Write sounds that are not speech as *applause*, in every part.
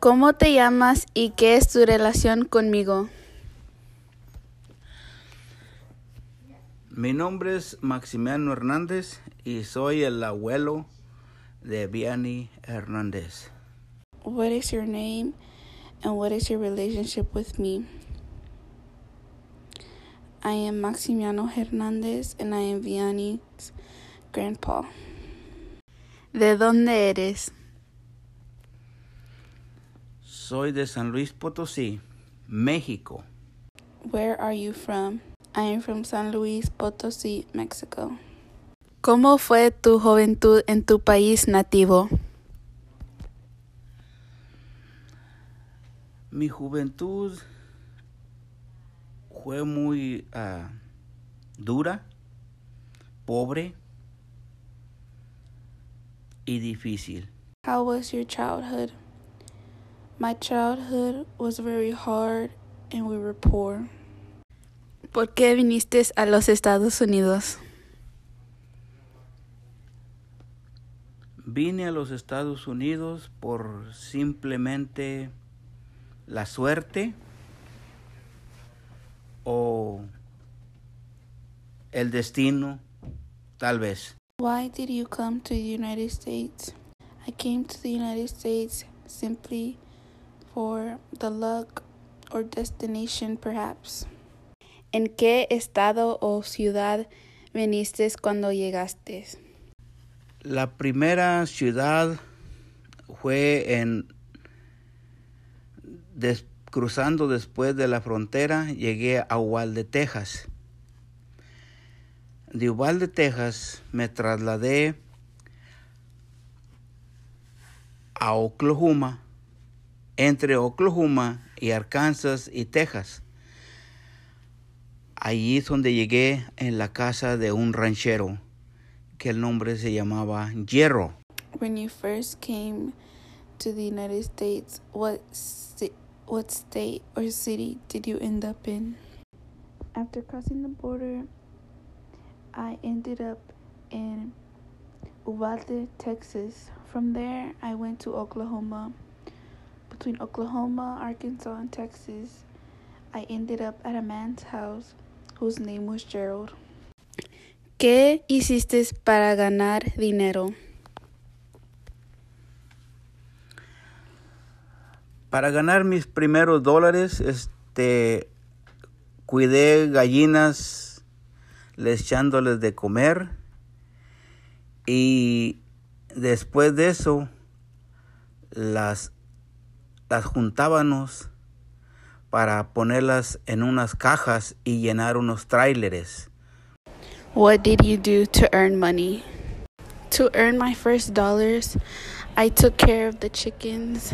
¿Cómo te llamas y qué es tu relación conmigo? Mi nombre es Maximiano Hernández y soy el abuelo de Vianney Hernández. What is your name and what is your relationship with me? I am Maximiano Hernández and I am Vianney's grandpa. ¿De dónde eres? Soy de San Luis Potosí, México. Where are you from? I am from San Luis Potosí, Mexico. ¿Cómo fue tu juventud en tu país nativo? Mi juventud fue muy uh, dura, pobre y difícil. How was your childhood? My childhood was very hard and we were poor. ¿Por qué viniste a los Estados Unidos? Vine a los Estados Unidos por simplemente la suerte o el destino, tal vez. Why did you come to the United States? I came to the United States simply for the luck or destination, perhaps. ¿En qué estado o ciudad viniste cuando llegaste? La primera ciudad fue en des, cruzando después de la frontera, llegué a Uvalde, Texas. De Uvalde, Texas, me trasladé a Oklahoma, entre Oklahoma y Arkansas y Texas. Allí es donde llegué en la casa de un ranchero, que el nombre se llamaba Hierro. When you first came to the United States, what what state or city did you end up in? After crossing the border, I ended up in Uvalde, Texas. From there, I went to Oklahoma. Between Oklahoma, Arkansas, and Texas, I ended up at a man's house whose name was Gerald. ¿Qué hiciste para ganar dinero? Para ganar mis primeros dólares, este, cuidé gallinas, les echándoles de comer y después de eso las, las juntábamos para ponerlas en unas cajas y llenar unos tráileres. What did you do to earn money? To earn my first dollars, I took care of the chickens.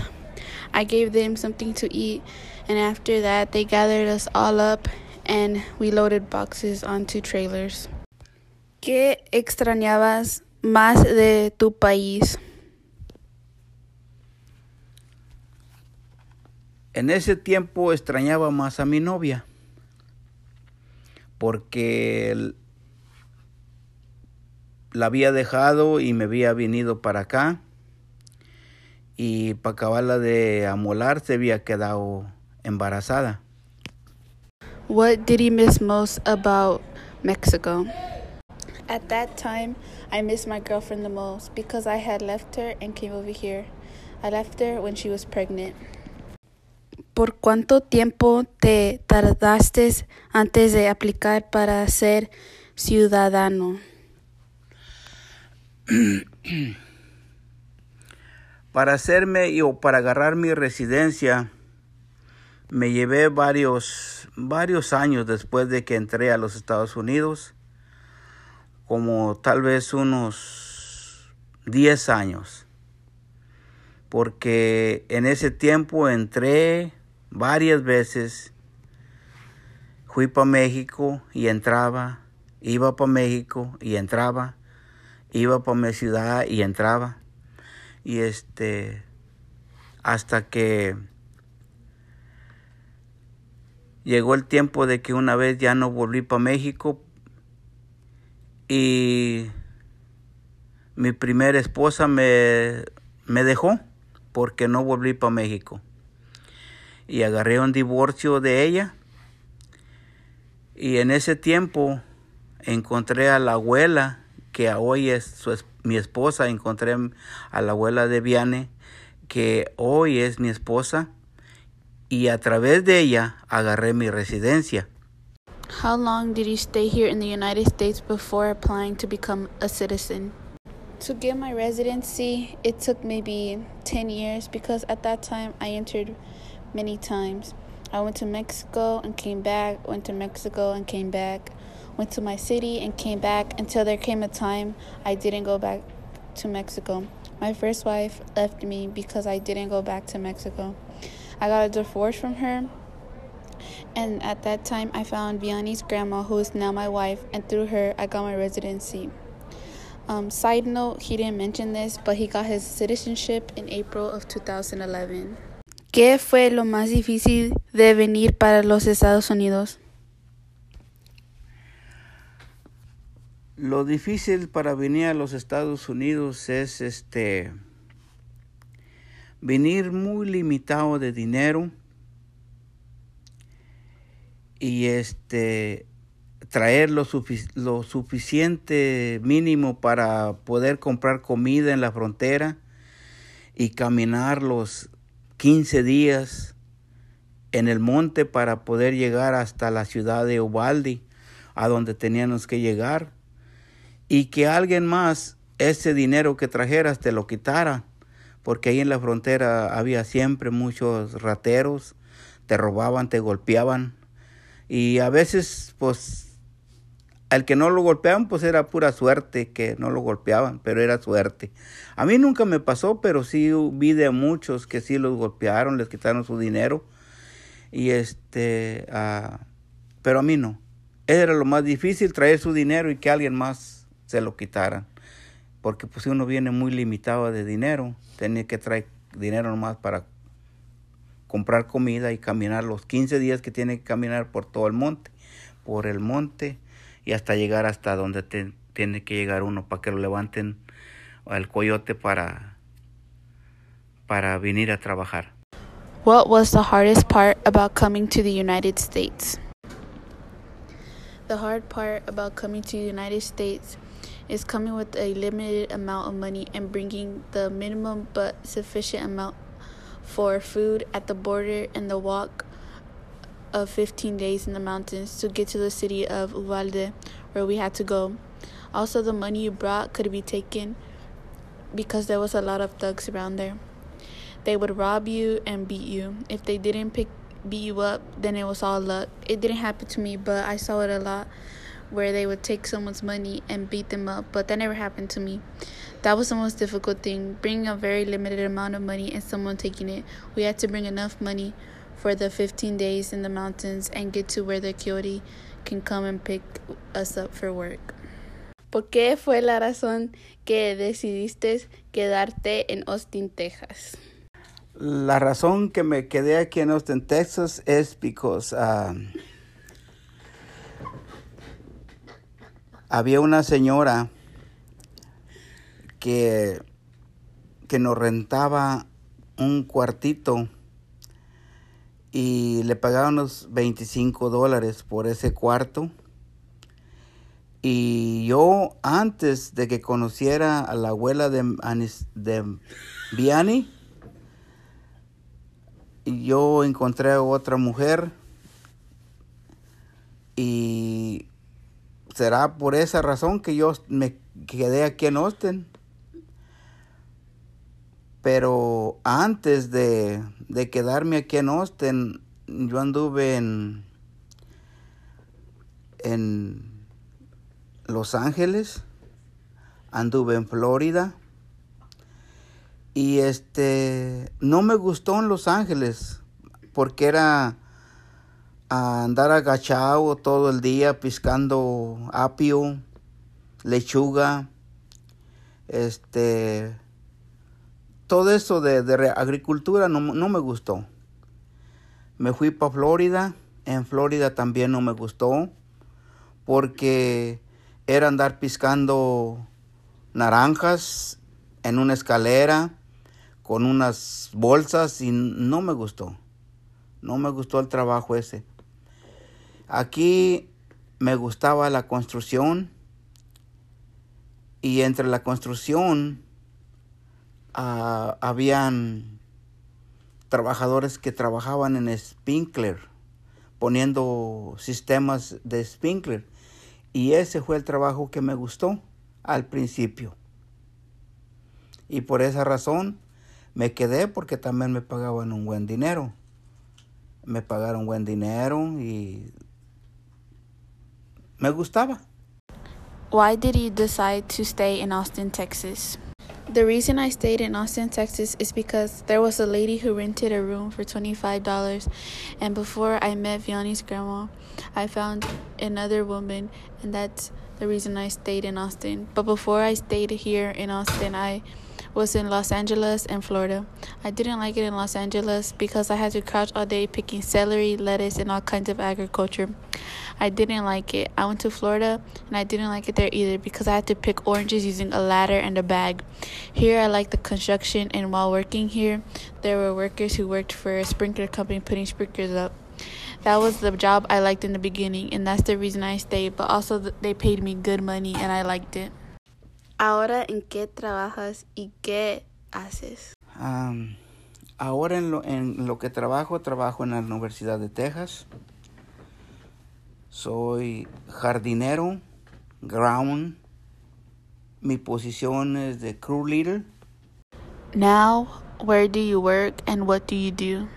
I gave them something to eat, and after that, they gathered us all up and we loaded boxes onto trailers. ¿Qué extrañabas más de tu país? En ese tiempo extrañaba más a mi novia porque la había dejado y me había venido para acá y para acabarla de amolar se había quedado embarazada. What did he miss most about Mexico? At that time, I missed my girlfriend the most because I had left her and came over here. I left her when she was pregnant. ¿Por cuánto tiempo te tardaste antes de aplicar para ser ciudadano? *clears throat* para hacerme o para agarrar mi residencia me llevé varios varios años después de que entré a los Estados Unidos, como tal vez unos 10 años. Porque en ese tiempo entré varias veces, fui para México y entraba, iba para México y entraba, iba para mi ciudad y entraba. Y este, hasta que llegó el tiempo de que una vez ya no volví para México y mi primera esposa me, me dejó porque no volví para México. Y agarré un divorcio de ella. Y en ese tiempo encontré a la abuela, que hoy es mi esposa, encontré a la abuela de Viane, que hoy es mi esposa, y a través de ella agarré mi residencia. How long did you stay here in the United States before applying to become a citizen? To get my residency, it took maybe 10 years because at that time I entered many times. I went to Mexico and came back, went to Mexico and came back, went to my city and came back until there came a time I didn't go back to Mexico. My first wife left me because I didn't go back to Mexico. I got a divorce from her, and at that time I found Vianney's grandma, who is now my wife, and through her I got my residency. Um, side note, he didn't mention this, but he got his citizenship in April of 2011. ¿Qué fue lo más difícil de venir para los Estados Unidos? Lo difícil para venir a los Estados Unidos es este venir muy limitado de dinero y este traer lo, lo, suficiente mínimo para poder comprar comida en la frontera y caminar los 15 días en el monte para poder llegar hasta la ciudad de Ubaldi, a donde teníamos que llegar y que alguien más ese dinero que trajeras te lo quitara, porque ahí en la frontera había siempre muchos rateros, te robaban, te golpeaban y a veces pues al que no lo golpeaban pues era pura suerte que no lo golpeaban, pero era suerte. A mí nunca me pasó, pero sí vi de muchos que sí los golpearon, les quitaron su dinero y este, uh, pero a mí no. Era lo más difícil traer su dinero y que alguien más se lo quitaran. Porque pues si uno viene muy limitado de dinero, tenía que traer dinero nomás para comprar comida y caminar los 15 días que tiene que caminar por todo el monte, por el monte y hasta llegar hasta donde tiene que llegar uno para que lo levanten al coyote para para venir a trabajar. What was the hardest part about coming to the United States? The hard part about coming to the United States is coming with a limited amount of money and bringing the minimum but sufficient amount for food at the border and the walk of 15 days in the mountains to get to the city of Uvalde where we had to go. Also, the money you brought could be taken because there was a lot of thugs around there. They would rob you and beat you. If they didn't pick beat you up, then it was all luck. It didn't happen to me, but I saw it a lot where they would take someone's money and beat them up, but that never happened to me. That was the most difficult thing, bringing a very limited amount of money and someone taking it. We had to bring enough money for the 15 days in the mountains and get to where the coyote can come and pick us up for work. ¿Por qué fue la razón que decidiste quedarte en Austin, Texas? La razón que me quedé aquí en Austin, Texas es because um, había una señora que, que nos rentaba un cuartito y le pagaba unos 25 dólares por ese cuarto. Y yo, antes de que conociera a la abuela de, de Vianney, yo encontré a otra mujer y será por esa razón que yo me quedé aquí en Austin. Pero antes de, de quedarme aquí en Austin, yo anduve en, en Los Ángeles, anduve en Florida. Y este, no me gustó en Los Ángeles porque era andar agachado todo el día piscando apio, lechuga, este, todo eso de, agricultura no, no, me gustó. Me fui para Florida, en Florida también no me gustó, porque era andar piscando naranjas en una escalera con unas bolsas y no me gustó. No me gustó el trabajo ese. Aquí me gustaba la construcción y entre la construcción uh, habían trabajadores que trabajaban en sprinkler, poniendo sistemas de sprinkler. Y ese fue el trabajo que me gustó al principio. Y por esa razón me quedé porque también me pagaban un buen dinero. Me pagaron buen dinero y me gustaba. Why did you decide to stay in Austin, Texas? The reason I stayed in Austin, Texas is because there was a lady who rented a room for $25 and before I met Vianney's grandma, I found another woman and that's the reason I stayed in Austin. But before I stayed here in Austin, I was in Los Angeles and Florida. I didn't like it in Los Angeles because I had to crouch all day picking celery, lettuce, and all kinds of agriculture. I didn't like it. I went to Florida and I didn't like it there either because I had to pick oranges using a ladder and a bag. Here I like the construction and while working here, there were workers who worked for a sprinkler company putting sprinklers up. That was the job I liked in the beginning and that's the reason I stayed, but also they paid me good money and I liked it. Ahora, ¿en qué trabajas y qué haces? Um, ahora en lo, en lo que trabajo, trabajo en la Universidad de Texas. Soy jardinero, ground. Mi posición es de crew leader. Now, where do you work and what do you do?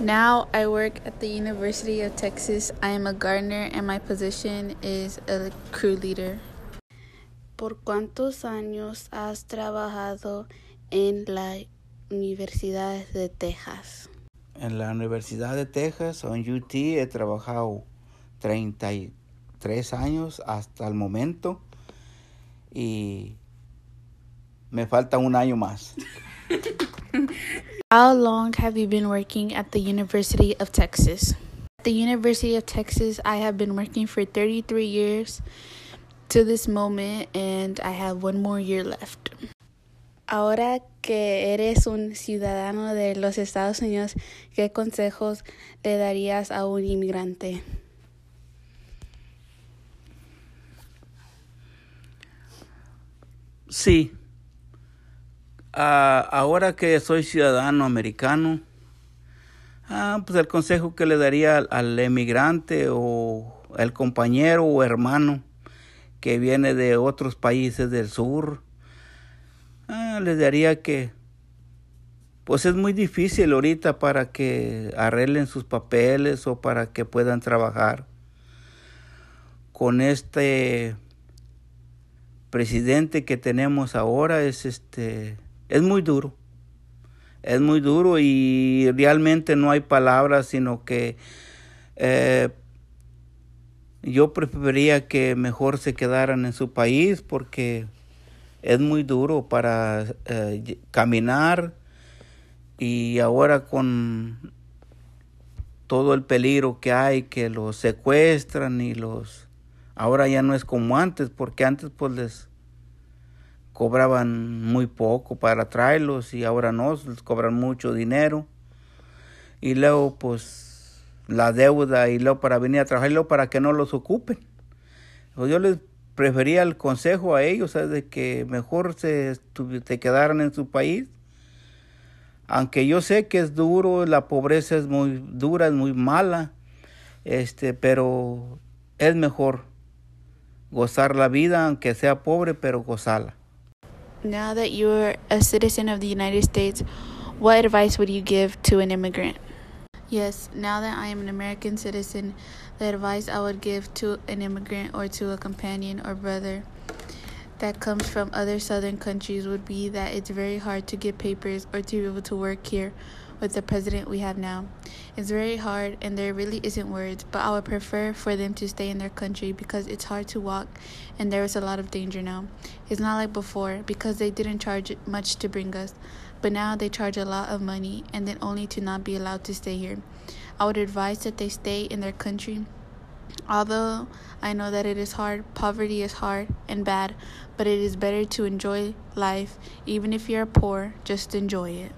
Now, I work at the University of Texas. I am a gardener and my position is a crew leader. ¿Por cuántos años has trabajado en la Universidad de Texas? En la Universidad de Texas, en UT, he trabajado 33 años hasta el momento y me falta un año más. *laughs* How long have you been working at the University of Texas? At the University of Texas, I have been working for 33 years. To this moment and I have one more year left. Ahora que eres un ciudadano de los Estados Unidos, ¿qué consejos le darías a un inmigrante? Sí. Uh, ahora que soy ciudadano americano, uh, pues el consejo que le daría al, al emigrante o el compañero o hermano que viene de otros países del sur, ah, les daría que, pues es muy difícil ahorita para que arreglen sus papeles o para que puedan trabajar. Con este presidente que tenemos ahora es este es muy duro. Es muy duro y realmente no hay palabras, sino que eh, yo preferiría que mejor se quedaran en su país porque es muy duro para eh, caminar y ahora con todo el peligro que hay que los secuestran y los ahora ya no es como antes porque antes pues les cobraban muy poco para traerlos y ahora no les cobran mucho dinero. Y luego pues la deuda y luego para venir a trabajar y para que no los ocupen. Yo les prefería el consejo a ellos de que mejor se, se quedaran en su país. Aunque yo sé que es duro, la pobreza es muy dura, es muy mala, este, pero es mejor gozar la vida, aunque sea pobre, pero gozarla. Now that you're a citizen of the United States, what advice would you give to an immigrant? Yes, now that I am an American citizen, the advice I would give to an immigrant or to a companion or brother that comes from other southern countries would be that it's very hard to get papers or to be able to work here with the president we have now. It's very hard and there really isn't words, but I would prefer for them to stay in their country because it's hard to walk and there is a lot of danger now. It's not like before because they didn't charge much to bring us but now they charge a lot of money and then only to not be allowed to stay here. I would advise that they stay in their country. Although I know that it is hard, poverty is hard and bad, but it is better to enjoy life, even if you are poor, just enjoy it.